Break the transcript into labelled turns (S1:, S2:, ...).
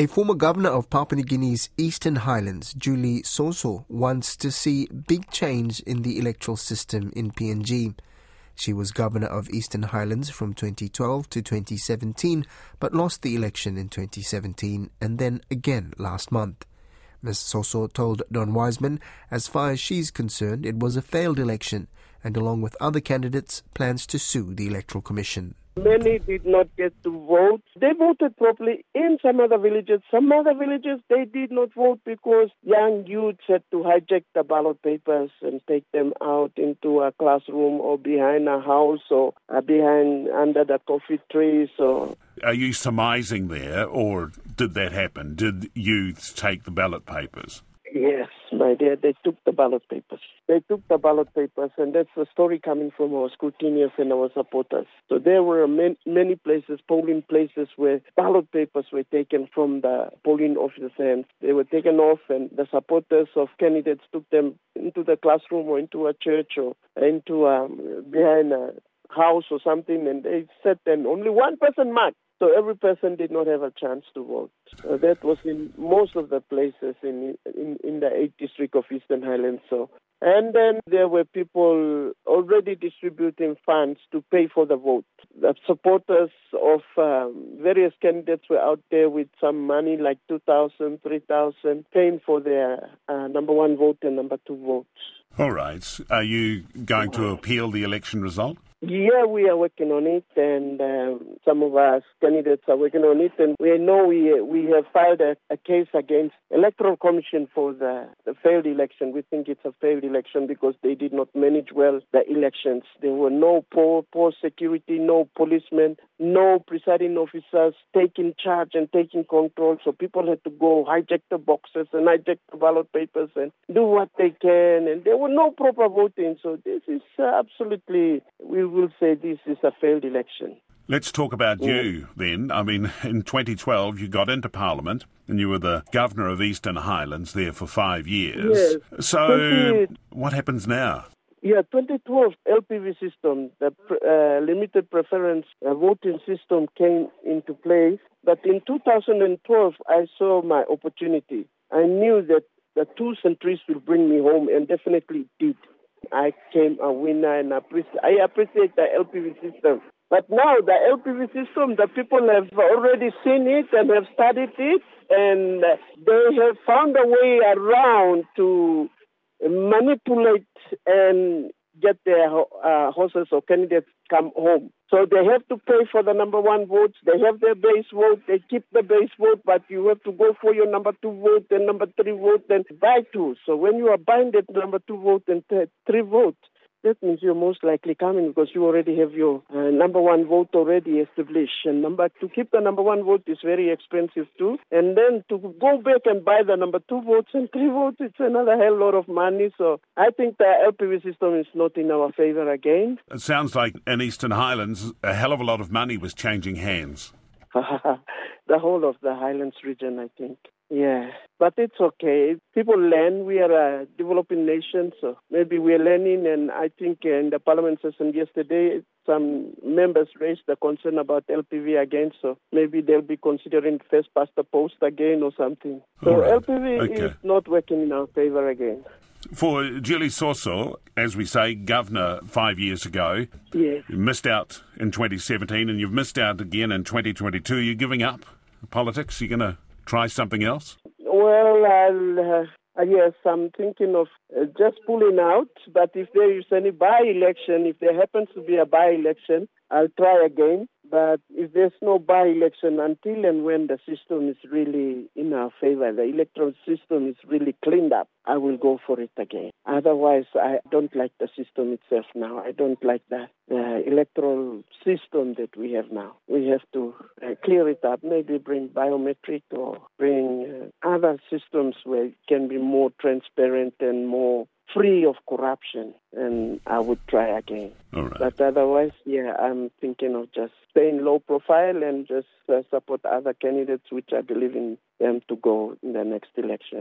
S1: A former governor of Papua New Guinea's Eastern Highlands, Julie Soso, wants to see big change in the electoral system in PNG. She was governor of Eastern Highlands from 2012 to 2017, but lost the election in 2017 and then again last month. Ms. Soso told Don Wiseman, as far as she's concerned, it was a failed election, and along with other candidates, plans to sue the Electoral Commission.
S2: Many did not get to vote. They voted properly in some other villages. Some other villages, they did not vote because young youths had to hijack the ballot papers and take them out into a classroom or behind a house or uh, behind under the coffee trees or
S3: are you surmising there, or did that happen? Did youths take the ballot papers?
S2: My dear, they took the ballot papers. They took the ballot papers, and that's the story coming from our scrutineers and our supporters. So there were many, many places, polling places, where ballot papers were taken from the polling officers' hands. They were taken off, and the supporters of candidates took them into the classroom or into a church or into um, behind a house or something, and they set them. Only one person marked. So every person did not have a chance to vote. Uh, that was in most of the places in, in in the 8th district of Eastern Highlands. So, and then there were people already distributing funds to pay for the vote. The supporters of um, various candidates were out there with some money, like 2,000, 3,000, paying for their uh, number one vote and number two votes.
S3: All right. Are you going to appeal the election result?
S2: Yeah, we are working on it, and um, some of us candidates are working on it. And we know we we have filed a, a case against Electoral Commission for the, the, failed election. We think it's a failed election because they did not manage well the elections. There were no poor, poor security, no policemen, no presiding officers taking charge and taking control. So people had to go hijack the boxes and hijack the ballot papers and do what they can. And there were no proper voting. So this is uh, absolutely we will say this is a failed election.
S3: Let's talk about you then. I mean, in 2012, you got into Parliament and you were the Governor of Eastern Highlands there for five years.
S2: Yes.
S3: So, what happens now?
S2: Yeah, 2012 LPV system, the uh, limited preference uh, voting system came into place. But in 2012, I saw my opportunity. I knew that the two centuries will bring me home, and definitely did. I came a winner and I appreciate the LPV system. But now the LPV system, the people have already seen it and have studied it, and they have found a way around to manipulate and get their uh, horses or candidates come home. So they have to pay for the number one votes. They have their base vote. They keep the base vote, but you have to go for your number two vote and number three vote and buy two. So when you are buying that number two vote and three votes, that means you're most likely coming because you already have your uh, number one vote already established. And number to keep the number one vote is very expensive too. And then to go back and buy the number two votes and three votes, it's another hell lot of money. So I think the LPV system is not in our favor again.
S3: It sounds like in Eastern Highlands, a hell of a lot of money was changing hands.
S2: the whole of the Highlands region, I think. Yeah, but it's okay. People learn. We are a developing nation, so maybe we're learning. And I think in the parliament session yesterday, some members raised the concern about LPV again, so maybe they'll be considering first past the post again or something. So right. LPV okay. is not working in our favor again.
S3: For Julie Soso, as we say, governor five years ago,
S2: yes.
S3: you missed out in 2017 and you've missed out again in 2022. You're giving up politics? You're going to try something else?
S2: Well, I'll, uh, yes, I'm thinking of uh, just pulling out. But if there is any by election, if there happens to be a by election, I'll try again. But if there's no by election until and when the system is really in our favor, the electoral system is really cleaned up, I will go for it again. Otherwise, I don't like the system itself now. I don't like the uh, electoral system that we have now. We have to uh, clear it up, maybe bring biometric or bring uh, other systems where it can be more transparent and more free of corruption, and I would try again. But otherwise, yeah, I'm thinking of just staying low profile and just uh, support other candidates, which I believe in them to go in the next election.